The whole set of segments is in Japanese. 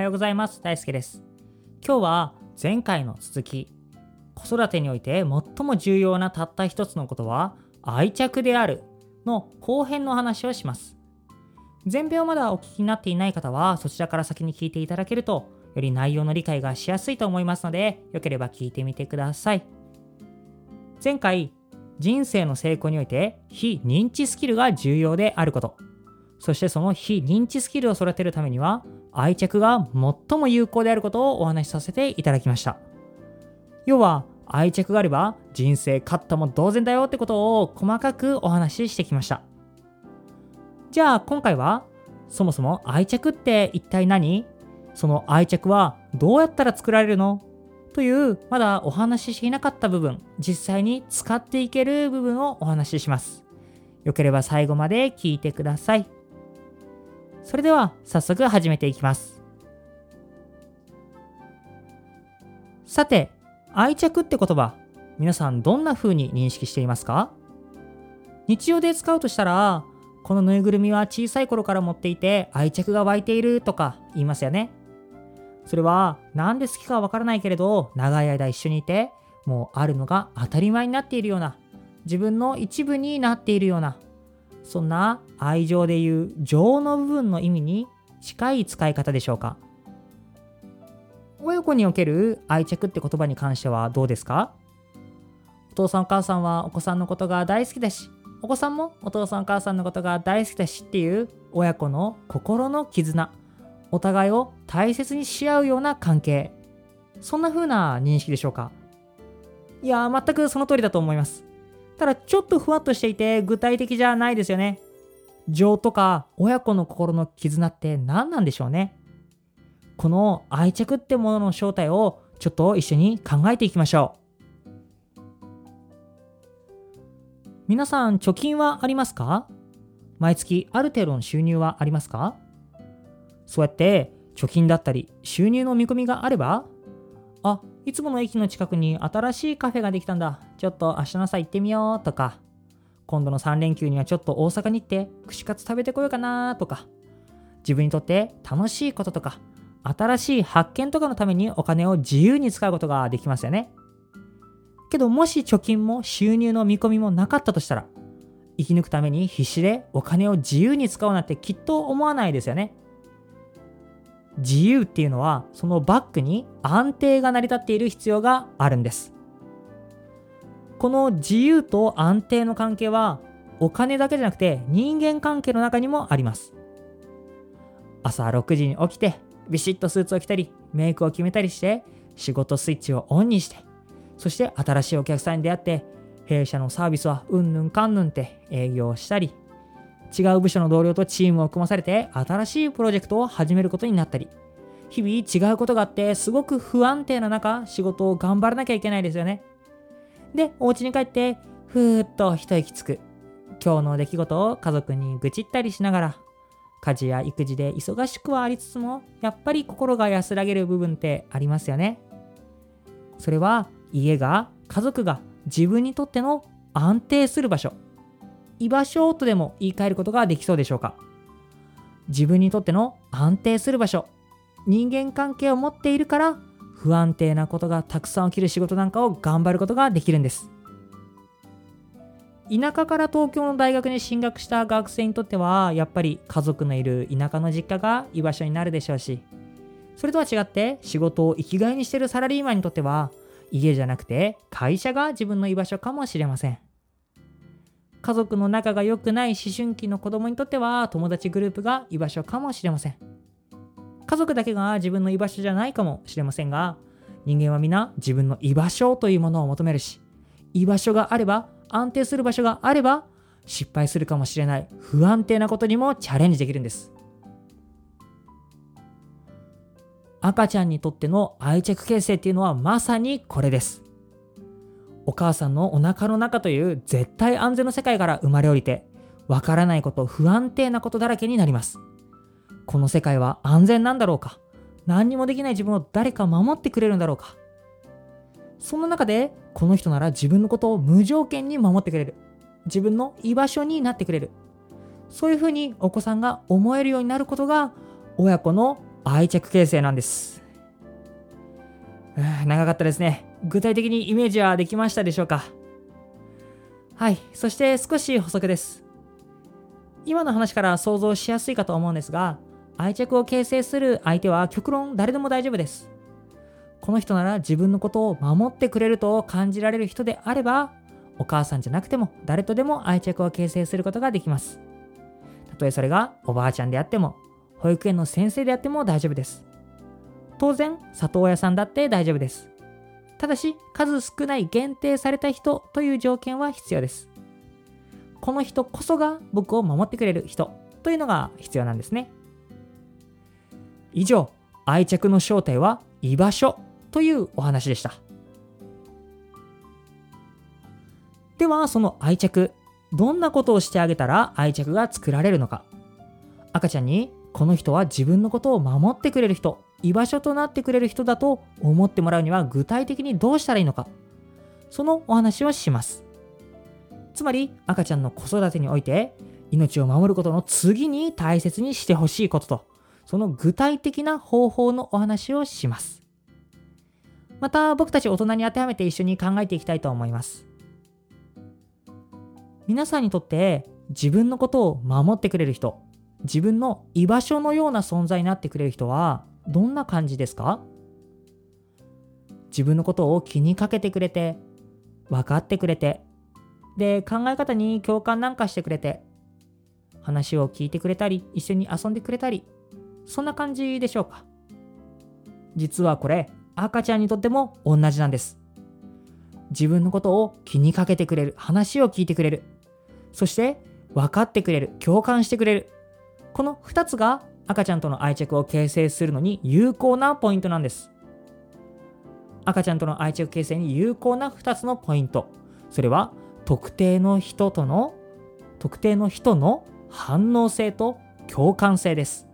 はようございます。大輔です。今日は前回の続き子育てにおいて最も重要なたった一つのことは愛着であるの後編の話をします。前編をまだお聞きになっていない方はそちらから先に聞いていただけるとより内容の理解がしやすいと思いますのでよければ聞いてみてください。前回人生の成功において非認知スキルが重要であること。そしてその非認知スキルを育てるためには愛着が最も有効であることをお話しさせていただきました。要は愛着があれば人生勝ったも同然だよってことを細かくお話ししてきました。じゃあ今回はそもそも愛着って一体何？その愛着はどうやったら作られるの？というまだお話ししていなかった部分実際に使っていける部分をお話しします。よければ最後まで聞いてください。それでは早速始めていきます。さて愛着って言葉皆さんどんな風に認識していますか？日常で使うとしたらこのぬいぐるみは小さい頃から持っていて愛着が湧いているとか言いますよね。それは何で好きかわからないけれど長い間一緒にいてもうあるのが当たり前になっているような自分の一部になっているようなそんな愛情でいう情の部分の意味に近い使い方でしょうか？親子における愛着って言葉に関してはどうですか？お父さんお母さんはお子さんのことが大好きだしお子さんもお父さんお母さんのことが大好きだしっていう親子の心の絆お互いを大切にし合うような関係。そんな風な認識でしょうか？いや全くその通りだと思います。ただちょっとふわっとしていて具体的じゃないですよね。情とか親子の心の絆って何なんでしょうね。この愛着ってものの正体をちょっと一緒に考えていきましょう。皆さん貯金はありますか？毎月ある程度の収入はありますか？そうやって貯金だったり収入の見込みがあればあいつもの駅の近くに新しいカフェができたんだ。ちょっと明日の朝行ってみようとか。今度の3連休にはちょっと大阪に行って串カツ食べてこようかなとか。自分にとって楽しいこととか新しい発見とかのためにお金を自由に使うことができますよね。けどもし貯金も収入の見込みもなかったとしたら生き抜くために必死でお金を自由に使おうなんてきっと思わないですよね。自由っていうのはそのバックに安定が成り立っている必要があるんです。この自由と安定の関係はお金だけじゃなくて人間関係の中にもあります。朝6時に起きてビシッとスーツを着たりメイクを決めたりして仕事スイッチをオンにしてそして新しいお客さんに出会って弊社のサービスはうんぬんかんぬんって営業したり違う部署の同僚とチームを組まされて新しいプロジェクトを始めることになったり日々違うことがあってすごく不安定な中仕事を頑張らなきゃいけないですよね。でお家に帰ってふーっと一息つく。今日の出来事を家族に愚痴ったりしながら家事や育児で忙しくはありつつもやっぱり心が安らげる部分ってありますよね。それは家が家族が自分にとっての安定する場所。居場所とでも言い換えることができそうでしょうか？自分にとっての安定する場所人間関係を持っているから不安定なことがたくさん起きる仕事なんかを頑張ることができるんです。田舎から東京の大学に進学した学生にとってはやっぱり家族のいる田舎の実家が居場所になるでしょうしそれとは違って仕事を生きがいにしてるサラリーマンにとっては家じゃなくて会社が自分の居場所かもしれません。家族の仲が良くない思春期の子供にとっては友達グループが居場所かもしれません。家族だけが自分の居場所じゃないかもしれませんが、人間は皆自分の居場所というものを求めるし、居場所があれば、安定する場所があれば、失敗するかもしれない不安定なことにもチャレンジできるんです。赤ちゃんにとっての愛着形成っていうのはまさにこれです。お母さんのお腹の中という絶対安全の世界から生まれ降りて、わからないこと、不安定なことだらけになります。この世界は安全なんだろうか？何にもできない自分を誰か守ってくれるんだろうか？そんな中で、この人なら自分のことを無条件に守ってくれる。自分の居場所になってくれる。そういうふうにお子さんが思えるようになることが、親子の愛着形成なんです長かったですね。具体的にイメージはできましたでしょうか？はいそして少し補足です。今の話から想像しやすいかと思うんですが愛着を形成する相手は極論誰でも大丈夫です。この人なら自分のことを守ってくれると感じられる人であればお母さんじゃなくても誰とでも愛着を形成することができます。たとえそれがおばあちゃんであっても保育園の先生であっても大丈夫です。当然里親さんだって大丈夫です。ただし数少ない限定された人という条件は必要です。この人こそが僕を守ってくれる人というのが必要なんですね。以上愛着の正体は居場所というお話でした。ではその愛着どんなことをしてあげたら愛着が作られるのか。赤ちゃんにこの人は自分のことを守ってくれる人居場所となってくれる人だと思ってもらうには具体的にどうしたらいいのか。そのお話をします。つまり赤ちゃんの子育てにおいて命を守ることの次に大切にしてほしいこととその具体的な方法のお話をします。また僕たち大人に当てはめて一緒に考えていきたいと思います。皆さんにとって自分のことを守ってくれる人自分の居場所のような存在になってくれる人はどんな感じですか？自分のことを気にかけてくれて分かってくれてで考え方に共感なんかしてくれて話を聞いてくれたり一緒に遊んでくれたりそんな感じでしょうか？実はこれ赤ちゃんにとっても同じなんです。自分のことを気にかけてくれる話を聞いてくれるそして分かってくれる共感してくれるこの2つが赤ちゃんとの愛着を形成するのに有効なポイントなんです。赤ちゃんとの愛着形成に有効な2つのポイント。それは特定の人との特定の人の反応性と共感性です。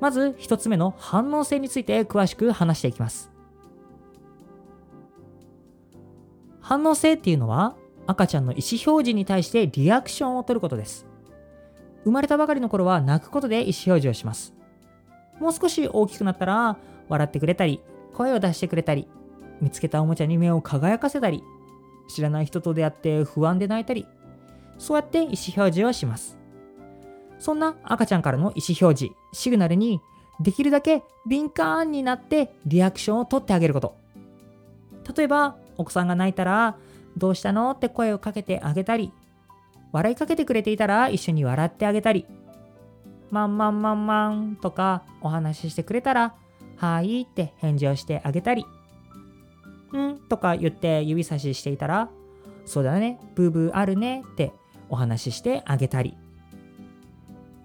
まず1つ目の反応性について詳しく話していきます。反応性っていうのは赤ちゃんの意思表示に対してリアクションを取ることです。生まれたばかりの頃は泣くことで意思表示をします。もう少し大きくなったら笑ってくれたり、声を出してくれたり、見つけたおもちゃに目を輝かせたり、知らない人と出会って不安で泣いたり、そうやって意思表示をします。そんな赤ちゃんからの意思表示、シグナルにできるだけ敏感になってリアクションを取ってあげること。例えば、奥さんが泣いたら、どうしたの？って声をかけてあげたり、笑いかけてくれていたら一緒に笑ってあげたり、まんまんまんまんとかお話ししてくれたら、はいって返事をしてあげたり、んとか言って指差ししていたら、そうだね、ブーブーあるねってお話ししてあげたり。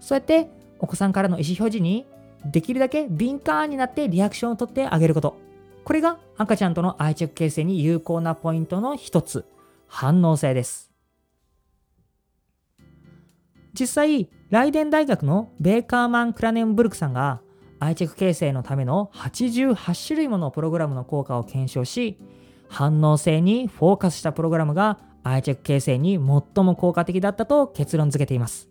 そうやってお子さんからの意思表示にできるだけ敏感になってリアクションをとってあげること。これが赤ちゃんとの愛着形成に有効なポイントの一つ、反応性です。実際、ライデン大学のベーカーマン・クラネンブルクさんが愛着形成のための88種類ものプログラムの効果を検証し、反応性にフォーカスしたプログラムが愛着形成に最も効果的だったと結論付けています。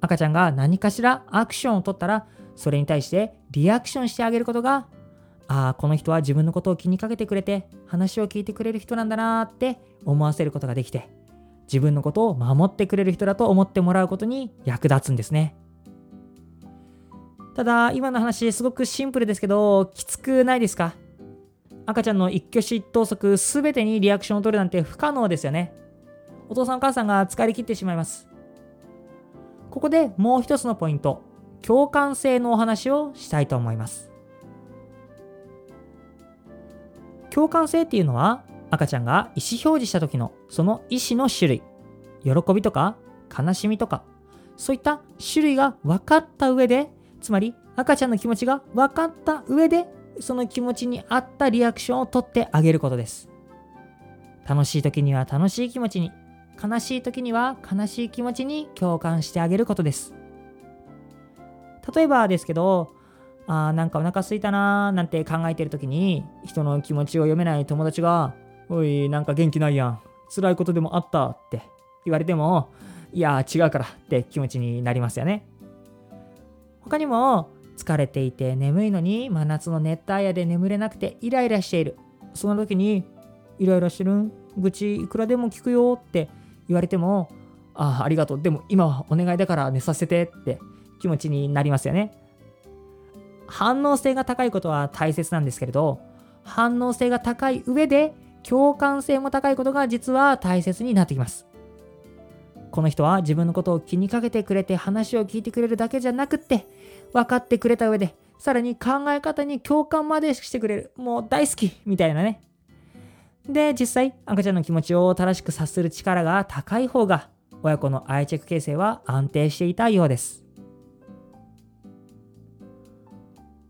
赤ちゃんが何かしらアクションを取ったら、それに対してリアクションしてあげることが、ああ、この人は自分のことを気にかけてくれて、話を聞いてくれる人なんだなーって思わせることができて、自分のことを守ってくれる人だと思ってもらうことに役立つんですね。ただ、今の話すごくシンプルですけど、きつくないですか？赤ちゃんの一挙手一投足すべてにリアクションを取るなんて不可能ですよね。お父さんお母さんが疲れ切ってしまいます。ここでもう一つのポイント、共感性のお話をしたいと思います。共感性っていうのは赤ちゃんが意思表示した時のその意思の種類喜びとか悲しみとかそういった種類が分かった上でつまり赤ちゃんの気持ちが分かった上でその気持ちに合ったリアクションをとってあげることです。楽しい時には楽しい気持ちに悲しい時には悲しい気持ちに共感してあげることです。例えばですけどあーなんかお腹すいたなーなんて考えてる時に人の気持ちを読めない友達がおい、なんか元気ないやん。辛いことでもあったって言われても、いや、違うからって気持ちになりますよね。他にも、疲れていて眠いのに真夏の熱帯夜で眠れなくてイライラしている。その時に、イライラしてるん？愚痴いくらでも聞くよって言われても、ああ、ありがとう。でも今はお願いだから寝させてって気持ちになりますよね。反応性が高いことは大切なんですけれど、反応性が高い上で共感性も高いことが実は大切になってきます。この人は自分のことを気にかけてくれて話を聞いてくれるだけじゃなくって分かってくれた上でさらに考え方に共感までしてくれる。もう大好きみたいなね。で実際赤ちゃんの気持ちを正しく察する力が高い方が親子の愛着形成は安定していたようです。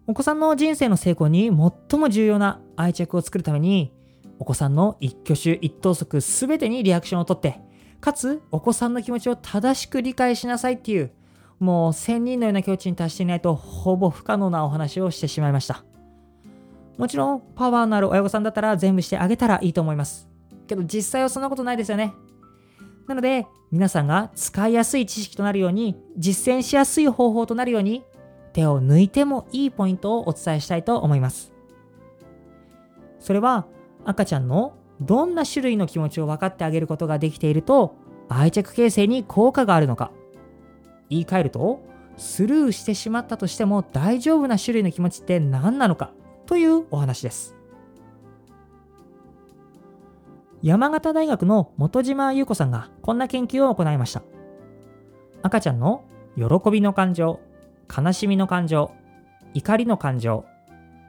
お子さんの人生の成功に最も重要な愛着を作るためにお子さんの一挙手一投足全てにリアクションをとってかつお子さんの気持ちを正しく理解しなさいっていうもう仙人のような境地に達していないとほぼ不可能なお話をしてしまいました。もちろんパワーのある親御さんだったら全部してあげたらいいと思います。けど実際はそんなことないですよね。なので皆さんが使いやすい知識となるように実践しやすい方法となるように手を抜いてもいいポイントをお伝えしたいと思います。それは赤ちゃんのどんな種類の気持ちを分かってあげることができていると愛着形成に効果があるのか。言い換えるとスルーしてしまったとしても大丈夫な種類の気持ちって何なのかというお話です。山形大学の本島優子さんがこんな研究を行いました。赤ちゃんの喜びの感情悲しみの感情怒りの感情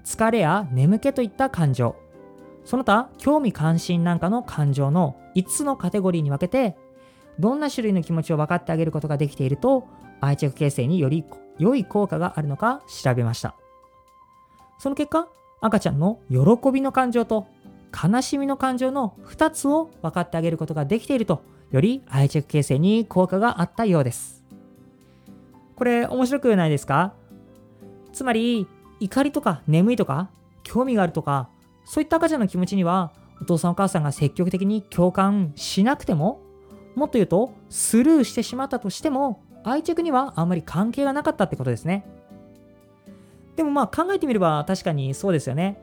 疲れや眠気といった感情。その他、興味関心なんかの感情の5つのカテゴリーに分けて、どんな種類の気持ちを分かってあげることができていると、愛着形成により良い効果があるのか調べました。その結果、赤ちゃんの喜びの感情と悲しみの感情の2つを分かってあげることができていると、より愛着形成に効果があったようです。これ面白くないですか？つまり、怒りとか眠いとか、興味があるとか、そういった赤ちゃんの気持ちにはお父さんお母さんが積極的に共感しなくてももっと言うとスルーしてしまったとしても愛着にはあんまり関係がなかったってことですね。でもまあ考えてみれば確かにそうですよね。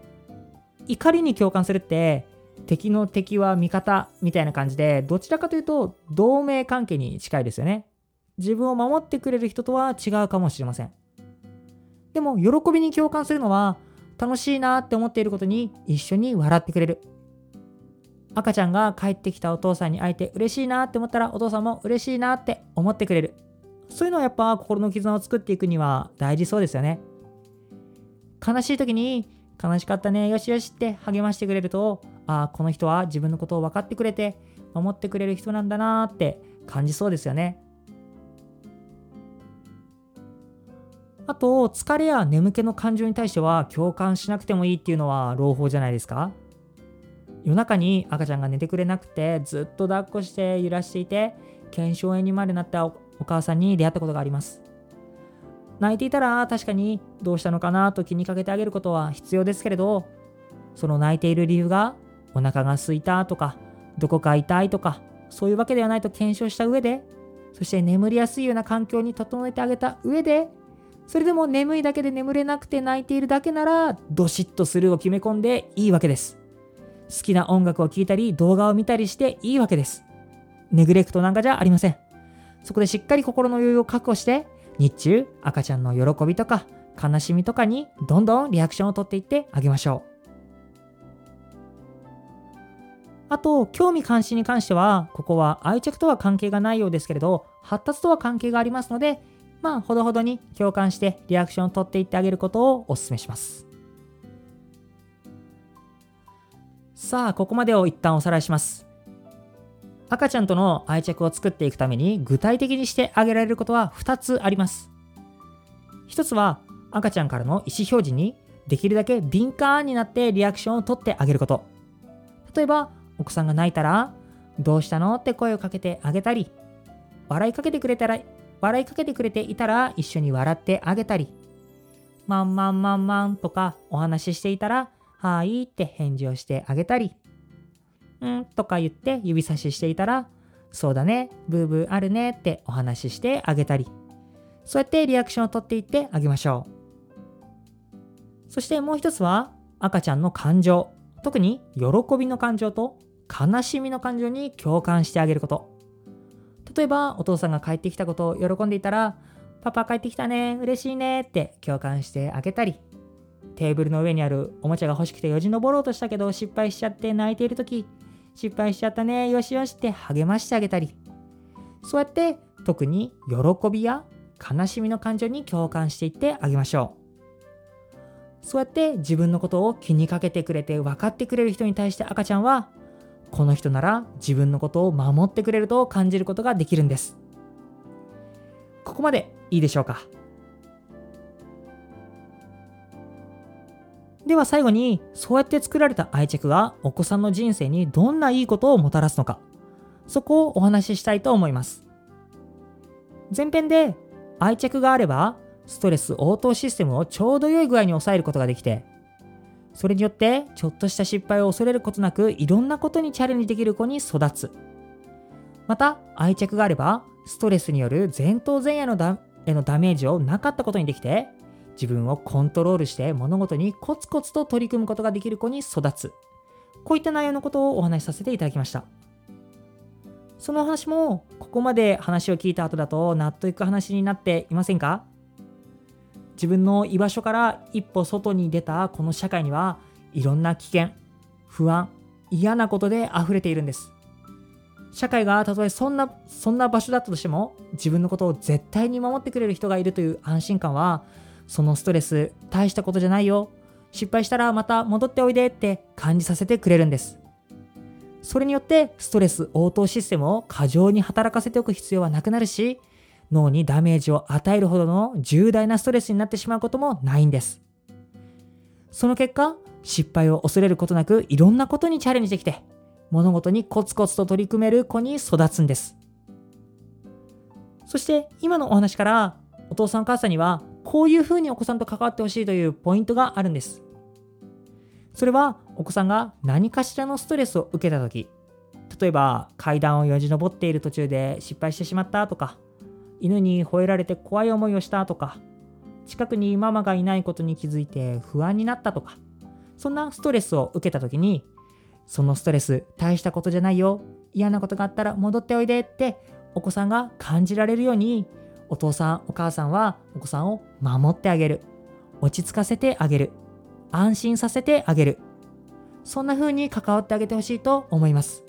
怒りに共感するって敵の敵は味方みたいな感じでどちらかというと同盟関係に近いですよね。自分を守ってくれる人とは違うかもしれません。でも喜びに共感するのは楽しいなって思っていることに一緒に笑ってくれる。赤ちゃんが帰ってきたお父さんに会えて嬉しいなって思ったらお父さんも嬉しいなって思ってくれる。そういうのはやっぱ心の絆を作っていくには大事そうですよね。悲しい時に悲しかったね、よしよしって励ましてくれると、ああ、この人は自分のことを分かってくれて守ってくれる人なんだなって感じそうですよね。あと、疲れや眠気の感情に対しては共感しなくてもいいっていうのは朗報じゃないですか？夜中に赤ちゃんが寝てくれなくてずっと抱っこして揺らしていて腱鞘炎にまでなったお母さんに出会ったことがあります。泣いていたら確かにどうしたのかなと気にかけてあげることは必要ですけれどその泣いている理由がお腹が空いたとかどこか痛いとかそういうわけではないと検証した上でそして眠りやすいような環境に整えてあげた上でそれでも眠いだけで眠れなくて泣いているだけなら、ドシッとするを決め込んでいいわけです。好きな音楽を聴いたり、動画を見たりしていいわけです。ネグレクトなんかじゃありません。そこでしっかり心の余裕を確保して、日中、赤ちゃんの喜びとか、悲しみとかにどんどんリアクションをとっていってあげましょう。あと、興味関心に関しては、ここは愛着とは関係がないようですけれど、発達とは関係がありますので、まあ、ほどほどに共感してリアクションを取っていってあげることをお勧めします。さあ、ここまでを一旦おさらいします。赤ちゃんとの愛着を作っていくために具体的にしてあげられることは2つあります。1つは赤ちゃんからの意思表示にできるだけ敏感になってリアクションを取ってあげること。例えば、お子さんが泣いたら、どうしたのって声をかけてあげたり、笑いかけてくれたら笑いかけてくれていたら一緒に笑ってあげたり、まんまんまんまんとかお話ししていたら、はいって返事をしてあげたり、んとか言って指差ししていたら、そうだね、ブーブーあるねってお話ししてあげたり、そうやってリアクションをとっていってあげましょう。そしてもう一つは赤ちゃんの感情、特に喜びの感情と悲しみの感情に共感してあげること。例えばお父さんが帰ってきたことを喜んでいたら、パパ帰ってきたね、嬉しいねって共感してあげたり、テーブルの上にあるおもちゃが欲しくてよじ登ろうとしたけど失敗しちゃって泣いている時失敗しちゃったねよしよしって励ましてあげたりそうやって特に喜びや悲しみの感情に共感していってあげましょう。そうやって自分のことを気にかけてくれて分かってくれる人に対して赤ちゃんはこの人なら自分のことを守ってくれると感じることができるんです。ここまでいいでしょうか？では最後に、そうやって作られた愛着がお子さんの人生にどんないいことをもたらすのか、そこをお話ししたいと思います。前編で愛着があれば、ストレス応答システムをちょうど良い具合に抑えることができて、それによってちょっとした失敗を恐れることなくいろんなことにチャレンジできる子に育つ。また愛着があればストレスによる前頭前野のダへのダメージをなかったことにできて自分をコントロールして物事にコツコツと取り組むことができる子に育つ。こういった内容のことをお話しさせていただきました。その話もここまで話を聞いた後だと納得いく話になっていませんか？自分の居場所から一歩外に出たこの社会にはいろんな危険、不安、嫌なことで溢れているんです。社会がたとえそんな、そんな場所だったとしても自分のことを絶対に守ってくれる人がいるという安心感はそのストレス大したことじゃないよ失敗したらまた戻っておいでって感じさせてくれるんですそれによってストレス応答システムを過剰に働かせておく必要はなくなるし脳にダメージを与えるほどの重大なストレスになってしまうこともないんですその結果失敗を恐れることなくいろんなことにチャレンジできて物事にコツコツと取り組める子に育つんですそして今のお話からお父さんお母さんにはこういうふうにお子さんと関わってほしいというポイントがあるんです。それはお子さんが何かしらのストレスを受けた時例えば階段をよじ登っている途中で失敗してしまったとか犬に吠えられて怖い思いをしたとか近くにママがいないことに気づいて不安になったとかそんなストレスを受けた時にそのストレス大したことじゃないよ嫌なことがあったら戻っておいでってお子さんが感じられるようにお父さんお母さんはお子さんを守ってあげる。落ち着かせてあげる。安心させてあげる。そんな風に関わってあげてほしいと思います。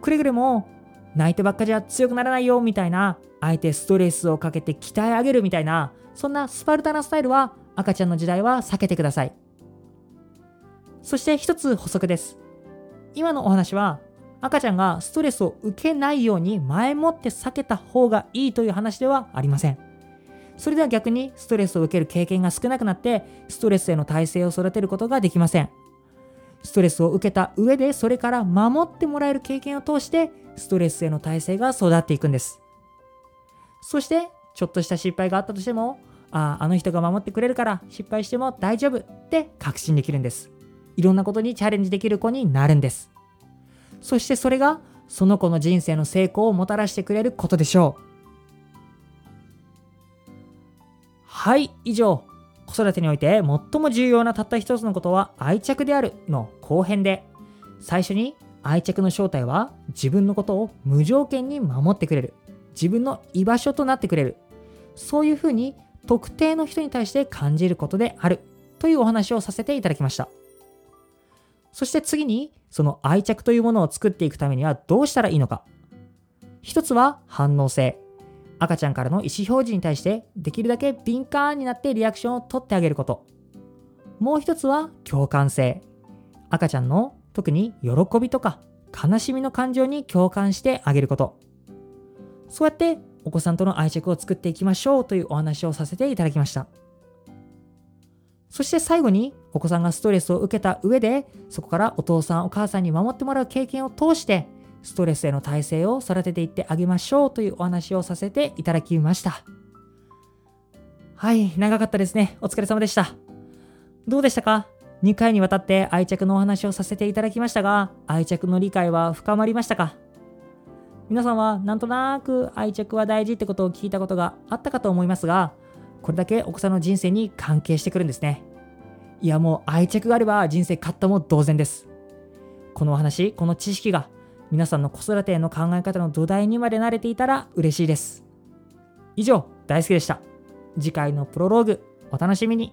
くれぐれも泣いてばっかじゃ強くならないよみたいなあえてストレスをかけて鍛え上げるみたいなそんなスパルタなスタイルは赤ちゃんの時代は避けてくださいそして一つ補足です今のお話は赤ちゃんがストレスを受けないように前もって避けた方がいいという話ではありません。それでは逆にストレスを受ける経験が少なくなってストレスへの耐性を育てることができません。ストレスを受けた上でそれから守ってもらえる経験を通してストレスへの耐性が育っていくんです。そしてちょっとした失敗があったとしてもああ、あの人が守ってくれるから失敗しても大丈夫って確信できるんです。いろんなことにチャレンジできる子になるんです。そしてそれがその子の人生の成功をもたらしてくれることでしょう。はい、以上。子育てにおいて最も重要なたった一つのことは愛着であるの後編で、最初に愛着の正体は自分のことを無条件に守ってくれる。自分の居場所となってくれる。そういうふうに特定の人に対して感じることであるというお話をさせていただきました。そして次にその愛着というものを作っていくためにはどうしたらいいのか。一つは反応性。赤ちゃんからの意思表示に対してできるだけ敏感になってリアクションを取ってあげること。もう一つは共感性。赤ちゃんの特に喜びとか悲しみの感情に共感してあげること。そうやってお子さんとの愛着を作っていきましょうというお話をさせていただきました。そして最後にお子さんがストレスを受けた上でそこからお父さんお母さんに守ってもらう経験を通してストレスへの耐性を育てていってあげましょうというお話をさせていただきました。はい長かったですね。お疲れ様でした。どうでしたか？2回にわたって愛着のお話をさせていただきましたが愛着の理解は深まりましたか？皆さんはなんとなく愛着は大事ってことを聞いたことがあったかと思いますがこれだけお子さんの人生に関係してくるんですね。いやもう愛着があれば人生勝ったも同然です。このお話この知識が皆さんの子育ての考え方の土台にまで慣れていたら嬉しいです。以上大好きでした。次回のプロローグお楽しみに。